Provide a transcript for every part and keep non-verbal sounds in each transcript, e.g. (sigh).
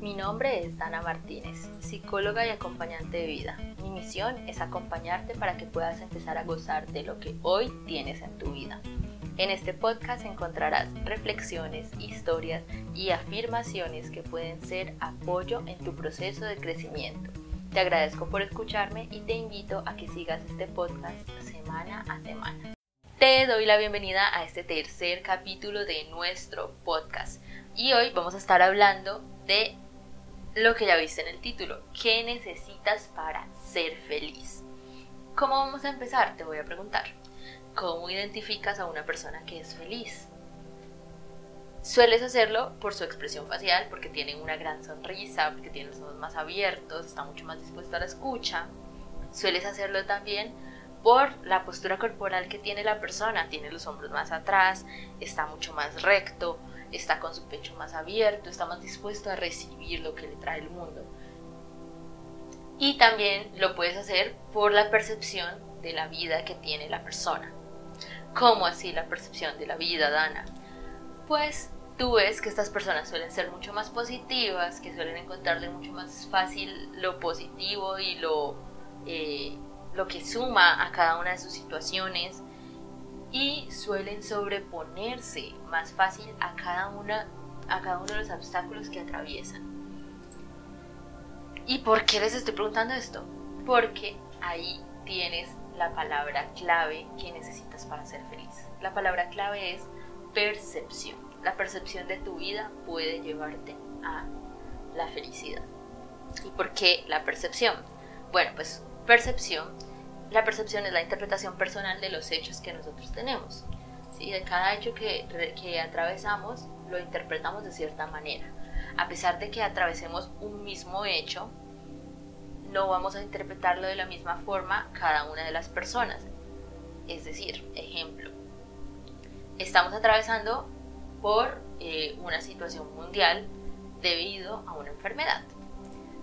Mi nombre es Dana Martínez, psicóloga y acompañante de vida. Mi misión es acompañarte para que puedas empezar a gozar de lo que hoy tienes en tu vida. En este podcast encontrarás reflexiones, historias y afirmaciones que pueden ser apoyo en tu proceso de crecimiento. Te agradezco por escucharme y te invito a que sigas este podcast semana a semana. Te doy la bienvenida a este tercer capítulo de nuestro podcast y hoy vamos a estar hablando de lo que ya viste en el título, ¿qué necesitas para ser feliz? ¿Cómo vamos a empezar? Te voy a preguntar. ¿Cómo identificas a una persona que es feliz? Sueles hacerlo por su expresión facial, porque tiene una gran sonrisa, porque tiene los ojos más abiertos, está mucho más dispuesto a la escucha. Sueles hacerlo también por la postura corporal que tiene la persona, tiene los hombros más atrás, está mucho más recto, está con su pecho más abierto, está más dispuesto a recibir lo que le trae el mundo. Y también lo puedes hacer por la percepción de la vida que tiene la persona. ¿Cómo así la percepción de la vida, Dana? Pues tú ves que estas personas suelen ser mucho más positivas, que suelen encontrarle mucho más fácil lo positivo y lo, eh, lo que suma a cada una de sus situaciones, y suelen sobreponerse más fácil a cada, una, a cada uno de los obstáculos que atraviesan. ¿Y por qué les estoy preguntando esto? Porque ahí tienes la palabra clave que necesitas para ser feliz. La palabra clave es percepción. La percepción de tu vida puede llevarte a la felicidad. ¿Y por qué la percepción? Bueno, pues percepción la percepción es la interpretación personal de los hechos que nosotros tenemos. ¿sí? De cada hecho que, atravesamos lo interpretamos de cierta manera. A pesar de que atravesemos un mismo hecho, no vamos a interpretarlo de la misma forma cada una de las personas. Es decir, ejemplo, estamos atravesando por eh, una situación mundial debido a una enfermedad,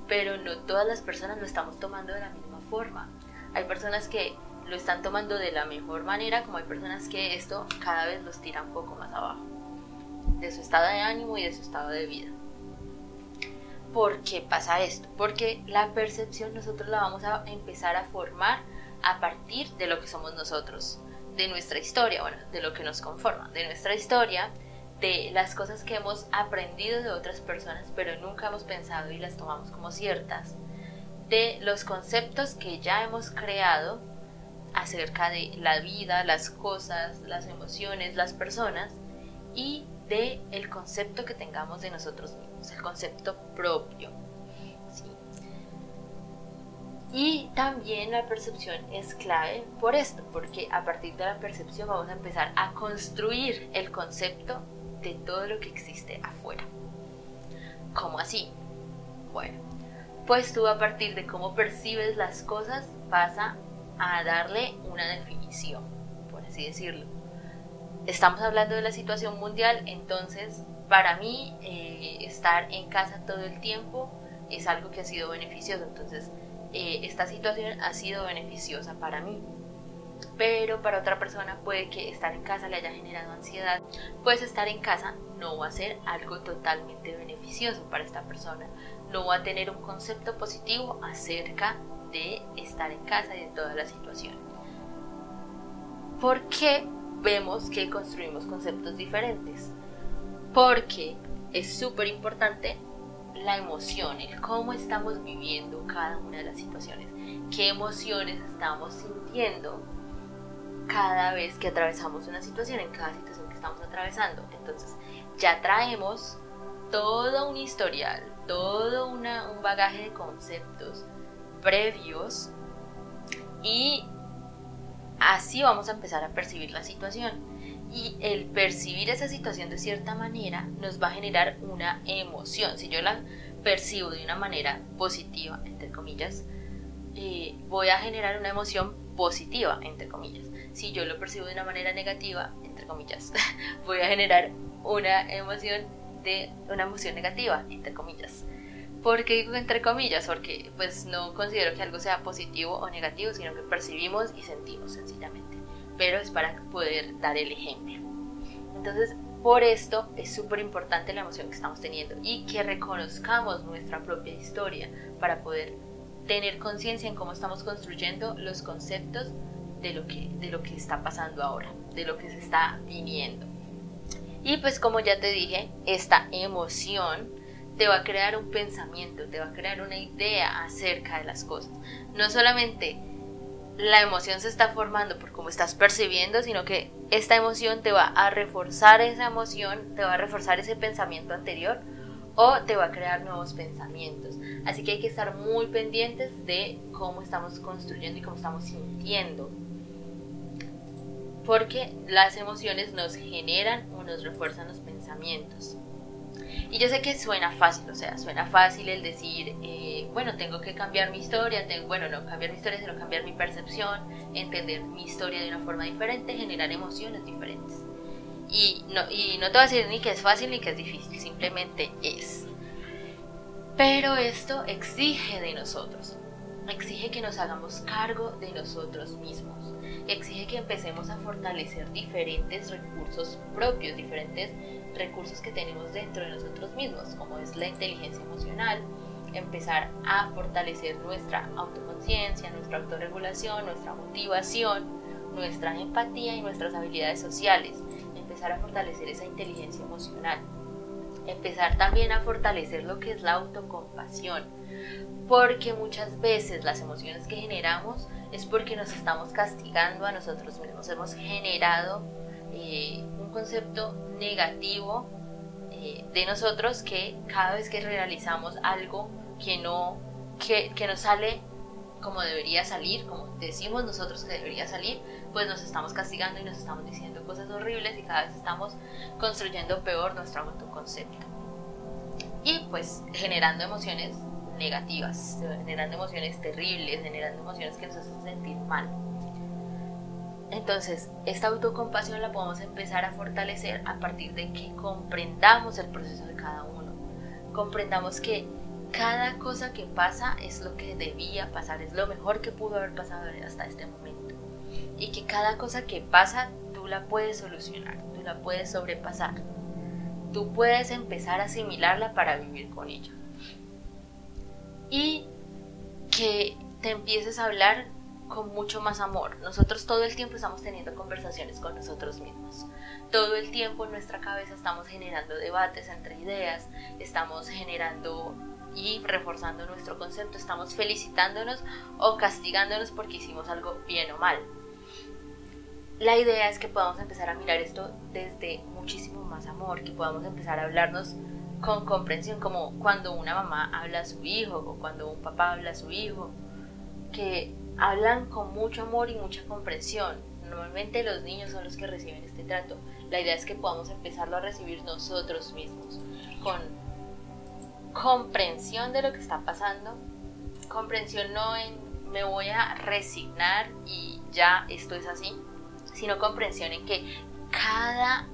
pero no todas las personas lo estamos tomando de la misma forma. Hay personas que lo están tomando de la mejor manera, como hay personas que esto cada vez los tira un poco más abajo, de su estado de ánimo y de su estado de vida. ¿Por qué pasa esto? Porque la percepción nosotros la vamos a empezar a formar a partir de lo que somos nosotros, de nuestra historia, bueno, de lo que nos conforma, de nuestra historia, de las cosas que hemos aprendido de otras personas, pero nunca hemos pensado y las tomamos como ciertas de los conceptos que ya hemos creado acerca de la vida, las cosas, las emociones, las personas y de el concepto que tengamos de nosotros mismos, el concepto propio. Y también la percepción es clave por esto, porque a partir de la percepción vamos a empezar a construir el concepto de todo lo que existe afuera. ¿Cómo así? Bueno, pues tú a partir de cómo percibes las cosas pasa a darle una definición, por así decirlo. Estamos hablando de la situación mundial, entonces para mí eh, estar en casa todo el tiempo es algo que ha sido beneficioso, entonces eh, esta situación ha sido beneficiosa para mí. Pero para otra persona puede que estar en casa le haya generado ansiedad, pues estar en casa no va a ser algo totalmente beneficioso para esta persona, no va a tener un concepto positivo acerca de estar en casa y de toda la situación. ¿Por qué vemos que construimos conceptos diferentes? Porque es súper importante la emoción, el cómo estamos viviendo cada una de las situaciones, qué emociones estamos sintiendo cada vez que atravesamos una situación, en cada situación que estamos atravesando. Entonces, ya traemos todo un historial, todo un bagaje de conceptos previos y así vamos a empezar a percibir la situación. Y el percibir esa situación de cierta manera nos va a generar una emoción. Si yo la percibo de una manera positiva, entre comillas, eh, voy a generar una emoción positiva, entre comillas. Si yo lo percibo de una manera negativa, entre comillas, (laughs) voy a generar una emoción de una emoción negativa, entre comillas. ¿Por qué digo entre comillas? Porque pues no considero que algo sea positivo o negativo, sino que percibimos y sentimos sencillamente. Pero es para poder dar el ejemplo. Entonces, Por esto es súper importante la emoción que estamos teniendo y que reconozcamos nuestra propia historia para poder tener conciencia en cómo estamos construyendo los conceptos de lo, que, de lo que está pasando ahora, de lo que se está viniendo. Y pues como ya te dije, esta emoción te va a crear un pensamiento, te va a crear una idea acerca de las cosas. No solamente la emoción se está formando por cómo estás percibiendo, sino que esta emoción te va a reforzar esa emoción, te va a reforzar ese pensamiento anterior o te va a crear nuevos pensamientos. Así que hay que estar muy pendientes de cómo estamos construyendo y cómo estamos sintiendo. Porque las emociones nos generan o nos refuerzan los pensamientos. Y yo sé que suena fácil, o sea, suena fácil el decir, eh, bueno, tengo que cambiar mi historia, tengo, bueno, no cambiar mi historia, sino cambiar mi percepción, entender mi historia de una forma diferente, generar emociones diferentes. Y no, y no te voy a decir ni que es fácil ni que es difícil, simplemente es. Pero esto exige de nosotros, exige que nos hagamos cargo de nosotros mismos, exige que empecemos a fortalecer diferentes recursos propios, diferentes recursos que tenemos dentro de nosotros mismos, como es la inteligencia emocional, empezar a fortalecer nuestra autoconciencia, nuestra autorregulación, nuestra motivación, nuestra empatía y nuestras habilidades sociales, empezar a fortalecer esa inteligencia emocional, empezar también a fortalecer lo que es la autocompasión, porque muchas veces las emociones que generamos es porque nos estamos castigando a nosotros mismos, hemos generado eh, un concepto negativo eh, de nosotros que cada vez que realizamos algo que no, que, que nos sale como debería salir, como decimos nosotros que debería salir, pues nos estamos castigando y nos estamos diciendo cosas horribles y cada vez estamos construyendo peor nuestro autoconcepto. Y pues generando emociones negativas, generando emociones terribles, generando emociones que nos hacen sentir mal. Entonces, esta autocompasión la podemos empezar a fortalecer a partir de que comprendamos el proceso de cada uno. Comprendamos que cada cosa que pasa es lo que debía pasar, es lo mejor que pudo haber pasado hasta este momento. Y que cada cosa que pasa tú la puedes solucionar, tú la puedes sobrepasar. Tú puedes empezar a asimilarla para vivir con ella. Y que te empieces a hablar con mucho más amor. Nosotros todo el tiempo estamos teniendo conversaciones con nosotros mismos. Todo el tiempo en nuestra cabeza estamos generando debates entre ideas, estamos generando y reforzando nuestro concepto, estamos felicitándonos o castigándonos porque hicimos algo bien o mal. La idea es que podamos empezar a mirar esto desde muchísimo más amor, que podamos empezar a hablarnos con comprensión, como cuando una mamá habla a su hijo o cuando un papá habla a su hijo, que hablan con mucho amor y mucha comprensión. Normalmente los niños son los que reciben este trato. La idea es que podamos empezarlo a recibir nosotros mismos, con comprensión de lo que está pasando, comprensión no en me voy a resignar y ya esto es así, sino comprensión en que cada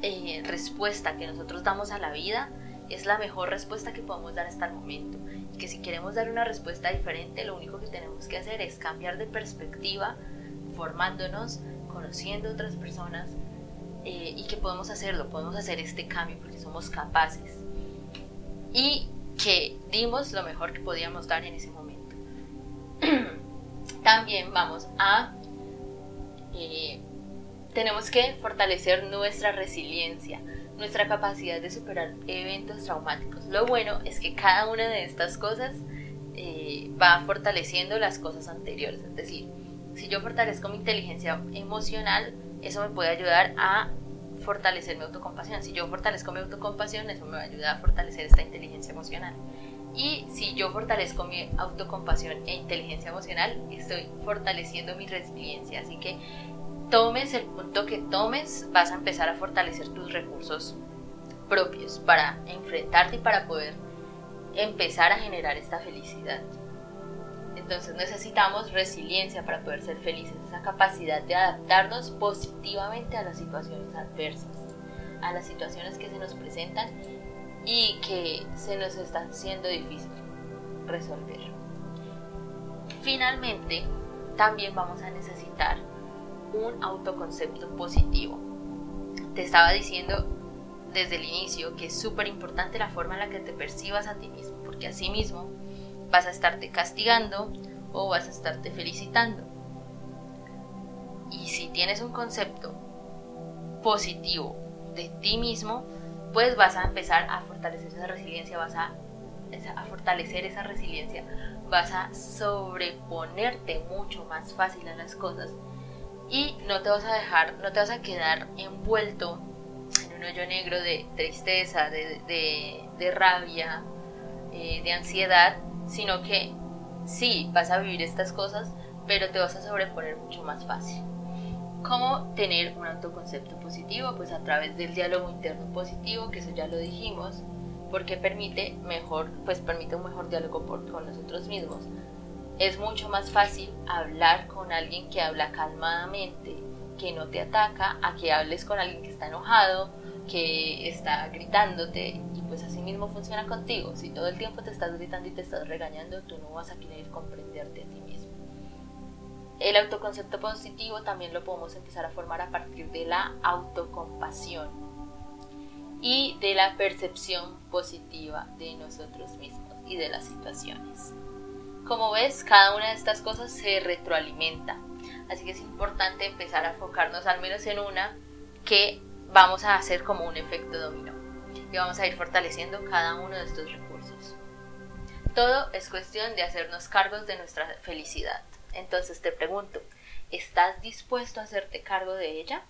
eh, respuesta que nosotros damos a la vida es la mejor respuesta que podemos dar hasta el momento que si queremos dar una respuesta diferente, lo único que tenemos que hacer es cambiar de perspectiva, formándonos, conociendo otras personas eh, y que podemos hacerlo, podemos hacer este cambio porque somos capaces y que dimos lo mejor que podíamos dar en ese momento. (clears throat) También vamos a... Eh, tenemos que fortalecer nuestra resiliencia, nuestra capacidad de superar eventos traumáticos. Lo bueno es que cada una de estas cosas eh, va fortaleciendo las cosas anteriores. Es decir, si yo fortalezco mi inteligencia emocional, eso me puede ayudar a fortalecer mi autocompasión. Si yo fortalezco mi autocompasión, eso me va a ayudar a fortalecer esta inteligencia emocional. Y si yo fortalezco mi autocompasión e inteligencia emocional, estoy fortaleciendo mi resiliencia. Así que tomes el punto que tomes, vas a empezar a fortalecer tus recursos propios para enfrentarte y para poder empezar a generar esta felicidad. Entonces necesitamos resiliencia para poder ser felices, esa capacidad de adaptarnos positivamente a las situaciones adversas, a las situaciones que se nos presentan y que se nos están siendo difícil resolver. Finalmente, también vamos a necesitar un autoconcepto positivo. te estaba diciendo desde el inicio que es súper importante la forma en la que te percibas a ti mismo, porque así mismo vas a estarte castigando o vas a estarte felicitando. Y si tienes un concepto positivo de ti mismo, pues vas a empezar a fortalecer esa resiliencia, vas a, a fortalecer esa resiliencia, vas a sobreponerte mucho más fácil a las cosas y no te vas a dejar, no te vas a quedar envuelto en un hoyo negro de tristeza, de, rabia, eh, de ansiedad, sino que sí, vas a vivir estas cosas, pero te vas a sobreponer mucho más fácil. ¿Cómo tener un autoconcepto positivo? Pues a través del diálogo interno positivo, que eso ya lo dijimos, porque permite mejor, pues permite un mejor diálogo con nosotros mismos. Es mucho más fácil hablar con alguien que habla calmadamente, que no te ataca, a que hables con alguien que está enojado, que está gritándote y pues así mismo funciona contigo. Si todo el tiempo te estás gritando y te estás regañando, tú no vas a querer comprenderte a ti mismo. El autoconcepto positivo también lo podemos empezar a formar a partir de la autocompasión y de la percepción positiva de nosotros mismos y de las situaciones. Como ves, cada una de estas cosas se retroalimenta, así que es importante empezar a enfocarnos al menos en una que vamos a hacer como un efecto dominó y vamos a ir fortaleciendo cada uno de estos recursos. Todo es cuestión de hacernos cargos de nuestra felicidad. Entonces te pregunto, ¿estás dispuesto a hacerte cargo de ella?